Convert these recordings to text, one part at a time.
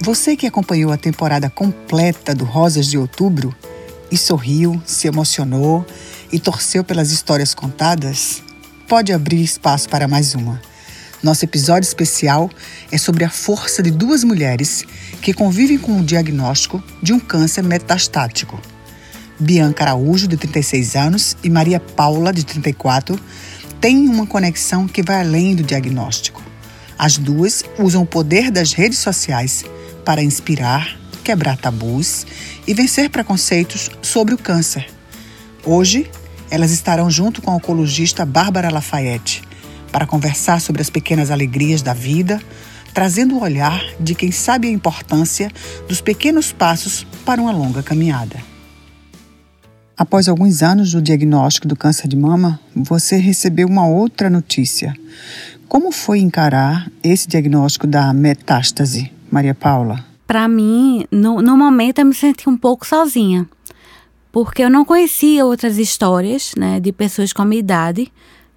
Você que acompanhou a temporada completa do Rosas de Outubro e sorriu, se emocionou e torceu pelas histórias contadas, pode abrir espaço para mais uma. Nosso episódio especial é sobre a força de duas mulheres que convivem com o diagnóstico de um câncer metastático. Bianca Araújo, de 36 anos, e Maria Paula, de 34, têm uma conexão que vai além do diagnóstico. As duas usam o poder das redes sociais para inspirar, quebrar tabus e vencer preconceitos sobre o câncer. Hoje, elas estarão junto com a oncologista Bárbara Lafayette para conversar sobre as pequenas alegrias da vida, trazendo o olhar de quem sabe a importância dos pequenos passos para uma longa caminhada. Após alguns anos do diagnóstico do câncer de mama, você recebeu uma outra notícia. Como foi encarar esse diagnóstico da metástase? Maria Paula? Para mim, no, no momento eu me senti um pouco sozinha, porque eu não conhecia outras histórias, né, de pessoas com a minha idade.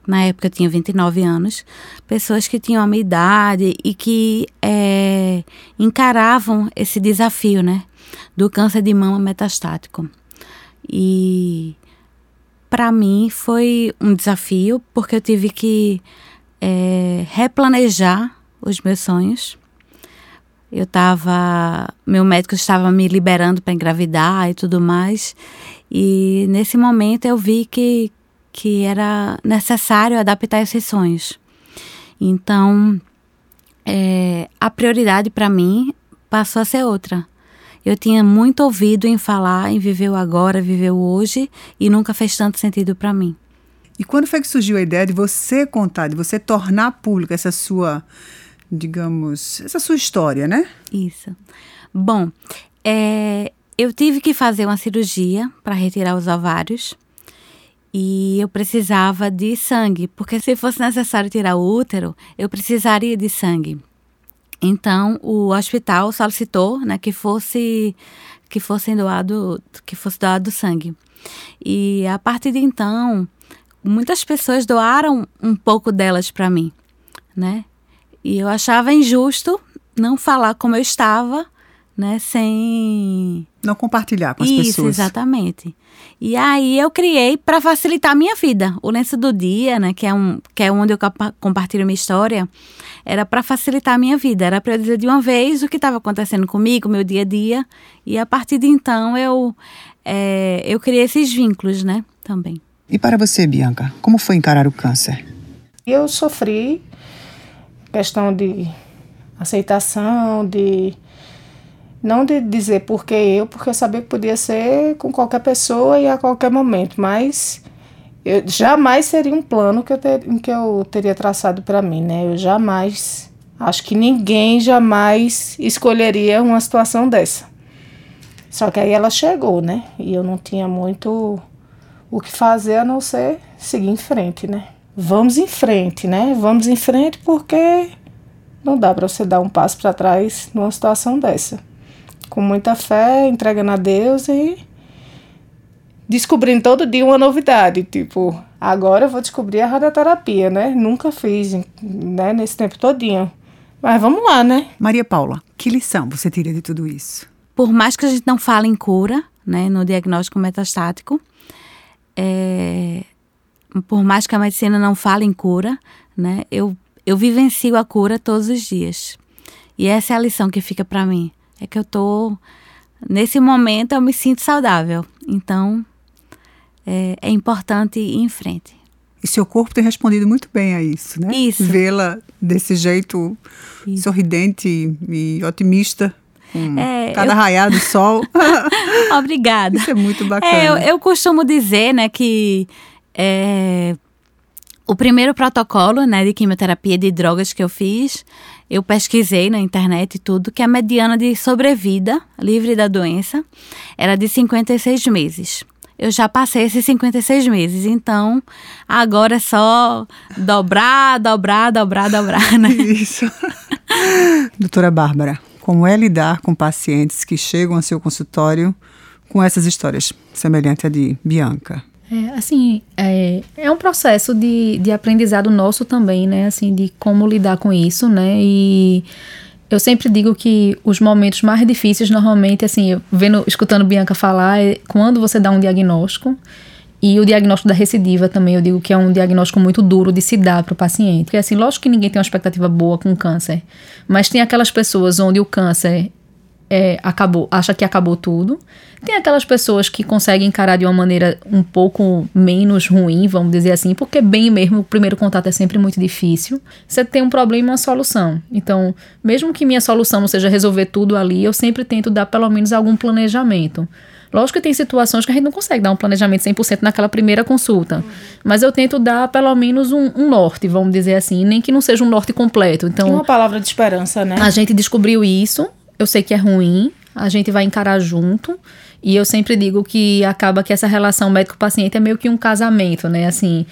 Na época eu tinha 29 anos, pessoas que tinham a minha idade e que é, encaravam esse desafio, né, do câncer de mama metastático. E para mim foi um desafio, porque eu tive que é, replanejar os meus sonhos eu estava. Meu médico estava me liberando para engravidar e tudo mais. E nesse momento eu vi que, que era necessário adaptar esses sonhos. Então, é, a prioridade para mim passou a ser outra. Eu tinha muito ouvido em falar em viver o agora, viver o hoje, e nunca fez tanto sentido para mim. E quando foi que surgiu a ideia de você contar, de você tornar pública essa sua digamos, essa sua história, né? Isso. Bom, é, eu tive que fazer uma cirurgia para retirar os ovários e eu precisava de sangue, porque se fosse necessário tirar o útero, eu precisaria de sangue. Então, o hospital solicitou, né, que fosse que fosse doado, que fosse doado sangue. E a partir de então, muitas pessoas doaram um pouco delas para mim, né? E eu achava injusto não falar como eu estava, né, sem não compartilhar com as Isso, pessoas. exatamente. E aí eu criei para facilitar a minha vida. O lenço do dia, né, que é um que é onde eu compartilho minha história, era para facilitar a minha vida, era para eu dizer de uma vez o que estava acontecendo comigo, meu dia a dia, e a partir de então eu é, eu criei esses vínculos, né, também. E para você, Bianca, como foi encarar o câncer? Eu sofri questão de aceitação, de não de dizer porque eu, porque eu sabia que podia ser com qualquer pessoa e a qualquer momento, mas eu jamais seria um plano que eu, ter, que eu teria traçado para mim, né? Eu jamais, acho que ninguém jamais escolheria uma situação dessa. Só que aí ela chegou, né? E eu não tinha muito o que fazer a não ser seguir em frente, né? Vamos em frente, né? Vamos em frente porque não dá para você dar um passo para trás numa situação dessa. Com muita fé, entregando a Deus e descobrindo todo dia uma novidade, tipo, agora eu vou descobrir a radioterapia, né? Nunca fiz, né, nesse tempo todinho. Mas vamos lá, né? Maria Paula, que lição você tira de tudo isso? Por mais que a gente não fale em cura, né, no diagnóstico metastático, é, por mais que a medicina não fale em cura, né, eu, eu vivencio a cura todos os dias. E essa é a lição que fica para mim. É que eu tô. Nesse momento eu me sinto saudável. Então é, é importante ir em frente. E seu corpo tem respondido muito bem a isso, né? Isso. Vê-la desse jeito isso. sorridente e otimista. Com é, cada eu... raiado do sol. Obrigada. Isso é muito bacana. É, eu, eu costumo dizer, né, que é, o primeiro protocolo né, de quimioterapia de drogas que eu fiz, eu pesquisei na internet e tudo, que a mediana de sobrevida livre da doença era de 56 meses. Eu já passei esses 56 meses, então agora é só dobrar, dobrar, dobrar, dobrar, né? Isso. Doutora Bárbara, como é lidar com pacientes que chegam ao seu consultório com essas histórias semelhantes à de Bianca? É, assim, é, é um processo de, de aprendizado nosso também, né? Assim, de como lidar com isso, né? E Eu sempre digo que os momentos mais difíceis, normalmente, assim, vendo, escutando Bianca falar, é quando você dá um diagnóstico. E o diagnóstico da recidiva também, eu digo que é um diagnóstico muito duro de se dar para o paciente. Porque, assim, lógico que ninguém tem uma expectativa boa com câncer, mas tem aquelas pessoas onde o câncer é, acabou, acha que acabou tudo. Tem aquelas pessoas que conseguem encarar de uma maneira um pouco menos ruim, vamos dizer assim, porque bem mesmo o primeiro contato é sempre muito difícil. Você tem um problema e uma solução. Então, mesmo que minha solução não seja resolver tudo ali, eu sempre tento dar pelo menos algum planejamento. Lógico que tem situações que a gente não consegue dar um planejamento 100% naquela primeira consulta, uhum. mas eu tento dar pelo menos um, um, norte, vamos dizer assim, nem que não seja um norte completo. Então, uma palavra de esperança, né? A gente descobriu isso, eu sei que é ruim, a gente vai encarar junto. E eu sempre digo que acaba que essa relação médico-paciente é meio que um casamento, né? Assim,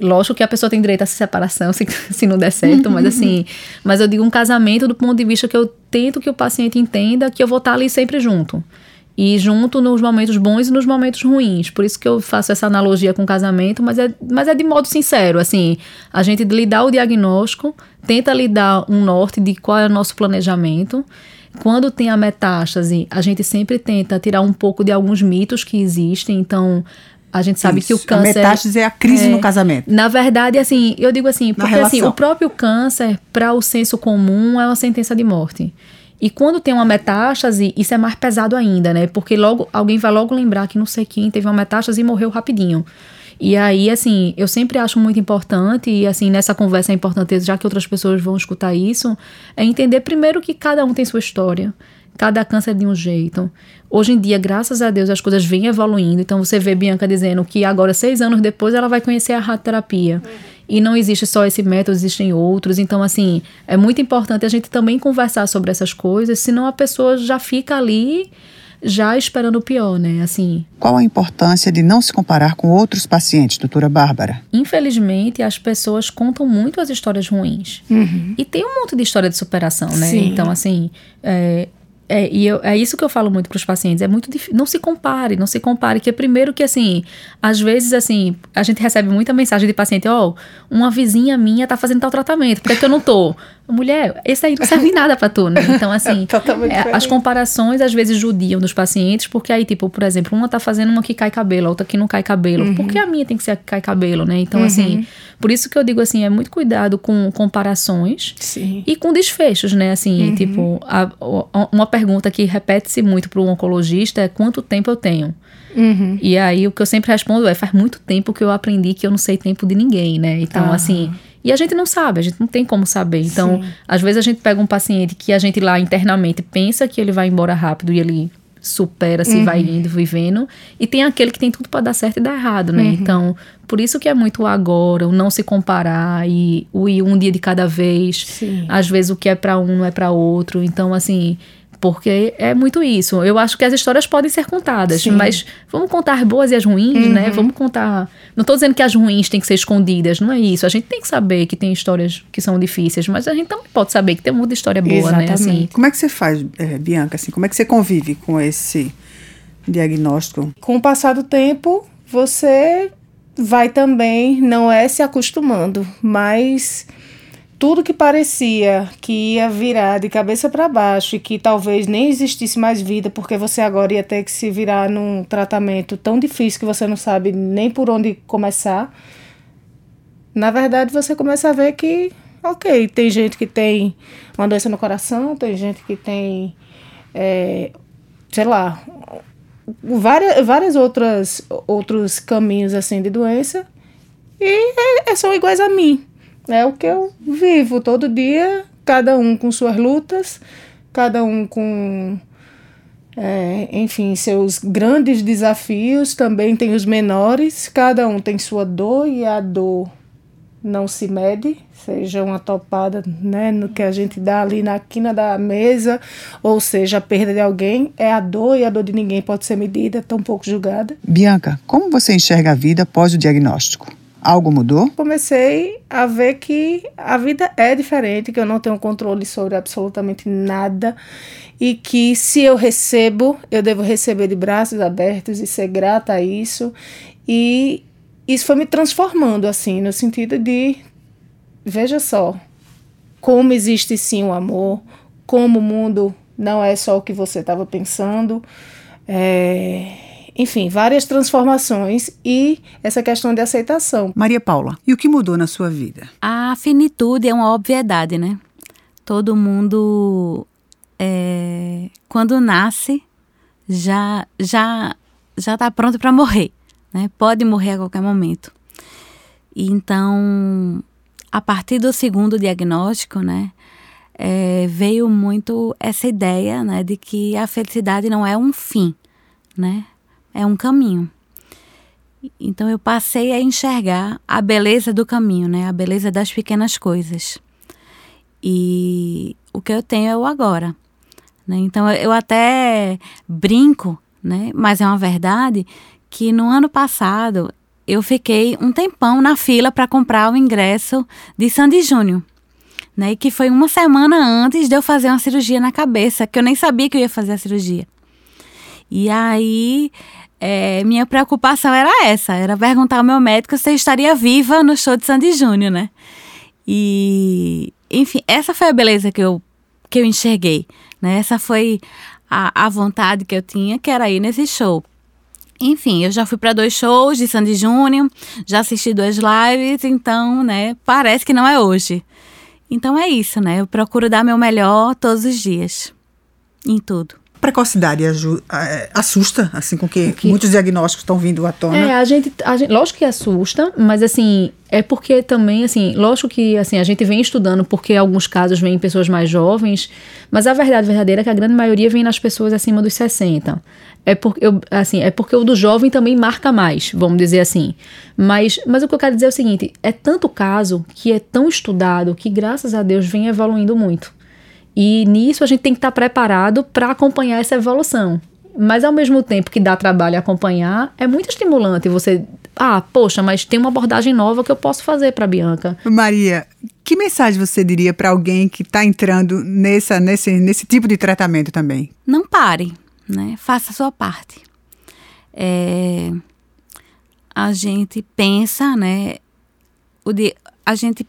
lógico que a pessoa tem direito a essa separação se, se não der certo, mas assim, mas eu digo um casamento do ponto de vista que eu tento que o paciente entenda que eu vou estar ali sempre junto. E junto nos momentos bons e nos momentos ruins. Por isso que eu faço essa analogia com casamento, mas é, mas é de modo sincero. Assim, a gente lhe dá o diagnóstico, tenta lhe dar um norte de qual é o nosso planejamento quando tem a metástase, a gente sempre tenta tirar um pouco de alguns mitos que existem. Então, a gente sabe Isso. que o câncer. A metástase é a crise é, no casamento. Na verdade, assim, eu digo assim, porque assim, o próprio câncer, para o senso comum, é uma sentença de morte. E quando tem uma metástase, isso é mais pesado ainda, né? Porque logo alguém vai logo lembrar que não sei quem teve uma metástase e morreu rapidinho. E aí, assim, eu sempre acho muito importante, e assim, nessa conversa é importante, já que outras pessoas vão escutar isso, é entender primeiro que cada um tem sua história. Cada câncer de um jeito. Hoje em dia, graças a Deus, as coisas vêm evoluindo. Então, você vê Bianca dizendo que agora, seis anos depois, ela vai conhecer a radioterapia. Uhum. E não existe só esse método, existem outros. Então, assim, é muito importante a gente também conversar sobre essas coisas, senão a pessoa já fica ali já esperando o pior, né? Assim. Qual a importância de não se comparar com outros pacientes, doutora Bárbara? Infelizmente, as pessoas contam muito as histórias ruins. Uhum. E tem um monte de história de superação, né? Sim. Então, assim, é, é, e eu, é isso que eu falo muito para os pacientes. É muito difícil. Não se compare, não se compare. Que é primeiro que, assim, às vezes, assim, a gente recebe muita mensagem de paciente: ó, oh, uma vizinha minha tá fazendo tal tratamento, por que, é que eu não tô? Mulher, esse aí não serve nada para tu, né? Então, assim, é, as comparações às vezes judiam dos pacientes, porque aí, tipo, por exemplo, uma tá fazendo uma que cai cabelo, a outra que não cai cabelo. Uhum. Por que a minha tem que ser a que cai cabelo, né? Então, uhum. assim, por isso que eu digo assim, é muito cuidado com comparações Sim. e com desfechos, né? Assim, uhum. tipo, a, a, uma pergunta que repete-se muito para o oncologista é quanto tempo eu tenho? Uhum. E aí o que eu sempre respondo é: faz muito tempo que eu aprendi que eu não sei tempo de ninguém, né? Então, assim. E a gente não sabe, a gente não tem como saber. Então, Sim. às vezes a gente pega um paciente que a gente lá internamente pensa que ele vai embora rápido e ele supera, se uhum. vai indo, vivendo. E tem aquele que tem tudo para dar certo e dar errado, né? Uhum. Então, por isso que é muito o agora, o não se comparar e o ir um dia de cada vez. Sim. Às vezes o que é para um não é para outro. Então, assim, porque é muito isso. Eu acho que as histórias podem ser contadas, Sim. mas vamos contar as boas e as ruins, né? uhum. né? Vamos contar. Não estou dizendo que as ruins têm que ser escondidas, não é isso. A gente tem que saber que tem histórias que são difíceis, mas a gente também pode saber que tem muita história boa, Exatamente. né? Assim. Como é que você faz, é, Bianca? Assim, como é que você convive com esse diagnóstico? Com o passar do tempo, você vai também, não é se acostumando, mas tudo que parecia que ia virar de cabeça para baixo e que talvez nem existisse mais vida, porque você agora ia ter que se virar num tratamento tão difícil que você não sabe nem por onde começar. Na verdade, você começa a ver que, ok, tem gente que tem uma doença no coração, tem gente que tem, é, sei lá, várias, várias outras outros caminhos assim de doença e é, é, são iguais a mim. É o que eu vivo todo dia, cada um com suas lutas, cada um com, é, enfim, seus grandes desafios, também tem os menores, cada um tem sua dor e a dor não se mede, seja uma topada né, no que a gente dá ali na quina da mesa, ou seja, a perda de alguém, é a dor e a dor de ninguém pode ser medida, tão pouco julgada. Bianca, como você enxerga a vida após o diagnóstico? Algo mudou? Comecei a ver que a vida é diferente, que eu não tenho controle sobre absolutamente nada e que se eu recebo, eu devo receber de braços abertos e ser grata a isso. E isso foi me transformando, assim, no sentido de: veja só, como existe sim o amor, como o mundo não é só o que você estava pensando. É, enfim, várias transformações e essa questão de aceitação. Maria Paula, e o que mudou na sua vida? A finitude é uma obviedade, né? Todo mundo, é, quando nasce, já já já está pronto para morrer, né? Pode morrer a qualquer momento. Então, a partir do segundo diagnóstico, né, é, veio muito essa ideia, né, de que a felicidade não é um fim, né, é um caminho. Então eu passei a enxergar a beleza do caminho, né, a beleza das pequenas coisas. E o que eu tenho é o agora. Né? Então eu até brinco, né, mas é uma verdade que no ano passado eu fiquei um tempão na fila para comprar o ingresso de Sandy Júnior. Né, que foi uma semana antes de eu fazer uma cirurgia na cabeça, que eu nem sabia que eu ia fazer a cirurgia. E aí, é, minha preocupação era essa, era perguntar ao meu médico se eu estaria viva no show de Sandy Júnior, né? E, enfim, essa foi a beleza que eu, que eu enxerguei, né? Essa foi a, a vontade que eu tinha, que era ir nesse show. Enfim, eu já fui para dois shows de Sandy Júnior, já assisti duas lives, então, né, parece que não é hoje. Então é isso, né? Eu procuro dar meu melhor todos os dias, em tudo precocidade é, assusta, assim, com que, que, muitos diagnósticos estão vindo à tona? É, a gente, a gente, lógico que assusta, mas assim, é porque também, assim, lógico que assim, a gente vem estudando porque alguns casos vêm em pessoas mais jovens, mas a verdade verdadeira é que a grande maioria vem nas pessoas acima dos 60. É porque, eu, assim, é porque o do jovem também marca mais, vamos dizer assim. Mas, mas o que eu quero dizer é o seguinte: é tanto caso que é tão estudado que, graças a Deus, vem evoluindo muito. E nisso a gente tem que estar preparado para acompanhar essa evolução. Mas ao mesmo tempo que dá trabalho acompanhar, é muito estimulante você. Ah, poxa, mas tem uma abordagem nova que eu posso fazer para Bianca. Maria, que mensagem você diria para alguém que está entrando nessa, nesse, nesse tipo de tratamento também? Não pare, né? Faça a sua parte. É, a gente pensa, né? O de, a gente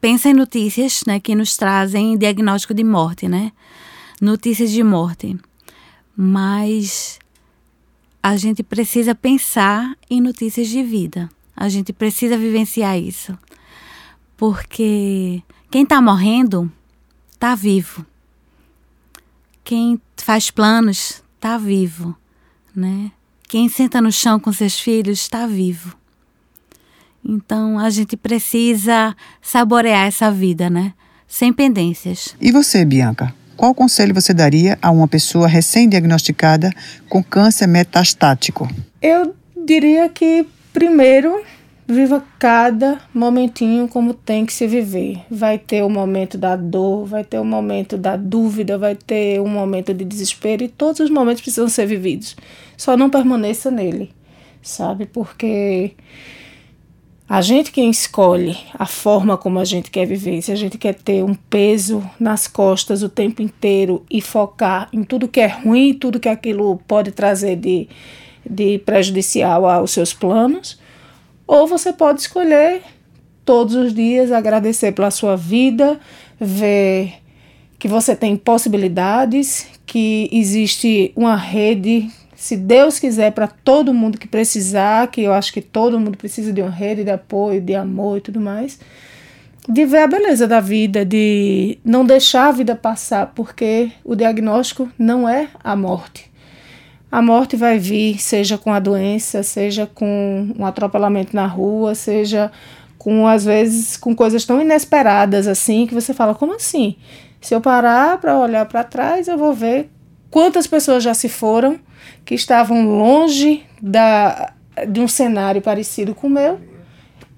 pensa em notícias né, que nos trazem diagnóstico de morte, né? Notícias de morte. Mas a gente precisa pensar em notícias de vida. A gente precisa vivenciar isso. Porque quem está morrendo está vivo. Quem faz planos está vivo, né? Quem senta no chão com seus filhos está vivo. Então a gente precisa saborear essa vida, né? Sem pendências. E você, Bianca? Qual conselho você daria a uma pessoa recém-diagnosticada com câncer metastático? Eu diria que, primeiro, viva cada momentinho como tem que se viver. Vai ter o momento da dor, vai ter o momento da dúvida, vai ter um momento de desespero e todos os momentos precisam ser vividos. Só não permaneça nele, sabe? Porque a gente quem escolhe a forma como a gente quer viver. Se a gente quer ter um peso nas costas o tempo inteiro e focar em tudo que é ruim, tudo que aquilo pode trazer de, de prejudicial aos seus planos, ou você pode escolher todos os dias agradecer pela sua vida, ver que você tem possibilidades, que existe uma rede se Deus quiser, para todo mundo que precisar, que eu acho que todo mundo precisa de uma rede de apoio, de amor e tudo mais, de ver a beleza da vida, de não deixar a vida passar, porque o diagnóstico não é a morte. A morte vai vir, seja com a doença, seja com um atropelamento na rua, seja com, às vezes, com coisas tão inesperadas assim, que você fala: como assim? Se eu parar para olhar para trás, eu vou ver quantas pessoas já se foram que estavam longe da, de um cenário parecido com o meu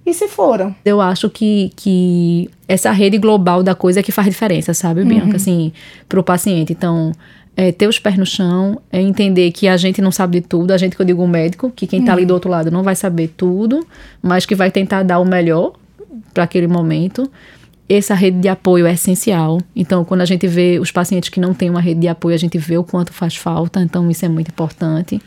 e se foram. Eu acho que, que essa rede global da coisa é que faz diferença, sabe, Bianca? Uhum. Assim, para o paciente. Então, é, ter os pés no chão, é entender que a gente não sabe de tudo, a gente que eu digo o médico, que quem está uhum. ali do outro lado não vai saber tudo, mas que vai tentar dar o melhor para aquele momento essa rede de apoio é essencial. Então, quando a gente vê os pacientes que não têm uma rede de apoio, a gente vê o quanto faz falta. Então, isso é muito importante.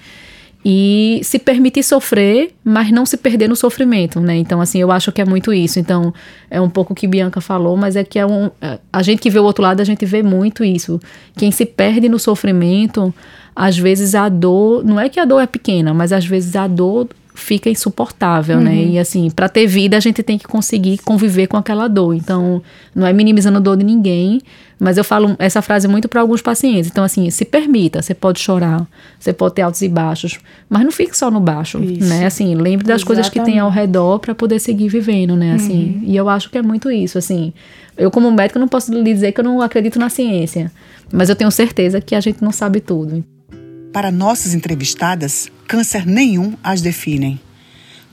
e se permitir sofrer, mas não se perder no sofrimento, né? Então, assim, eu acho que é muito isso. Então, é um pouco o que Bianca falou, mas é que é um. É, a gente que vê o outro lado, a gente vê muito isso. Quem se perde no sofrimento, às vezes a dor. Não é que a dor é pequena, mas às vezes a dor fica insuportável, né? uhum. né? E assim, para ter vida, a gente tem que conseguir conviver com aquela dor. Então, não é minimizando a dor de ninguém, mas eu falo essa frase muito para alguns pacientes. Então, assim, se permita, você pode chorar, você pode ter altos e baixos, mas não fique só no baixo, isso. né? Assim, lembre das Exatamente. coisas que tem ao redor para poder seguir vivendo, né? Assim, uhum. e eu acho que é muito isso, assim. Eu como médico não posso lhe dizer que eu não acredito na ciência, mas eu tenho certeza que a gente não sabe tudo. Para nossas entrevistadas, câncer nenhum as definem.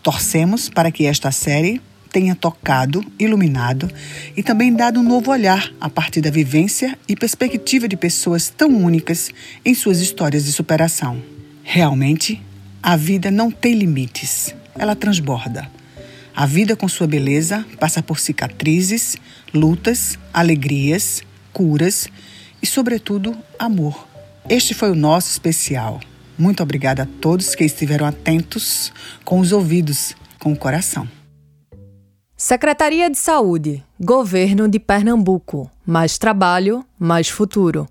Torcemos para que esta série tenha tocado, iluminado e também dado um novo olhar a partir da vivência e perspectiva de pessoas tão únicas em suas histórias de superação. Realmente, a vida não tem limites, ela transborda. A vida, com sua beleza, passa por cicatrizes, lutas, alegrias, curas e, sobretudo, amor. Este foi o nosso especial. Muito obrigada a todos que estiveram atentos com os ouvidos, com o coração. Secretaria de Saúde, Governo de Pernambuco. Mais trabalho, mais futuro.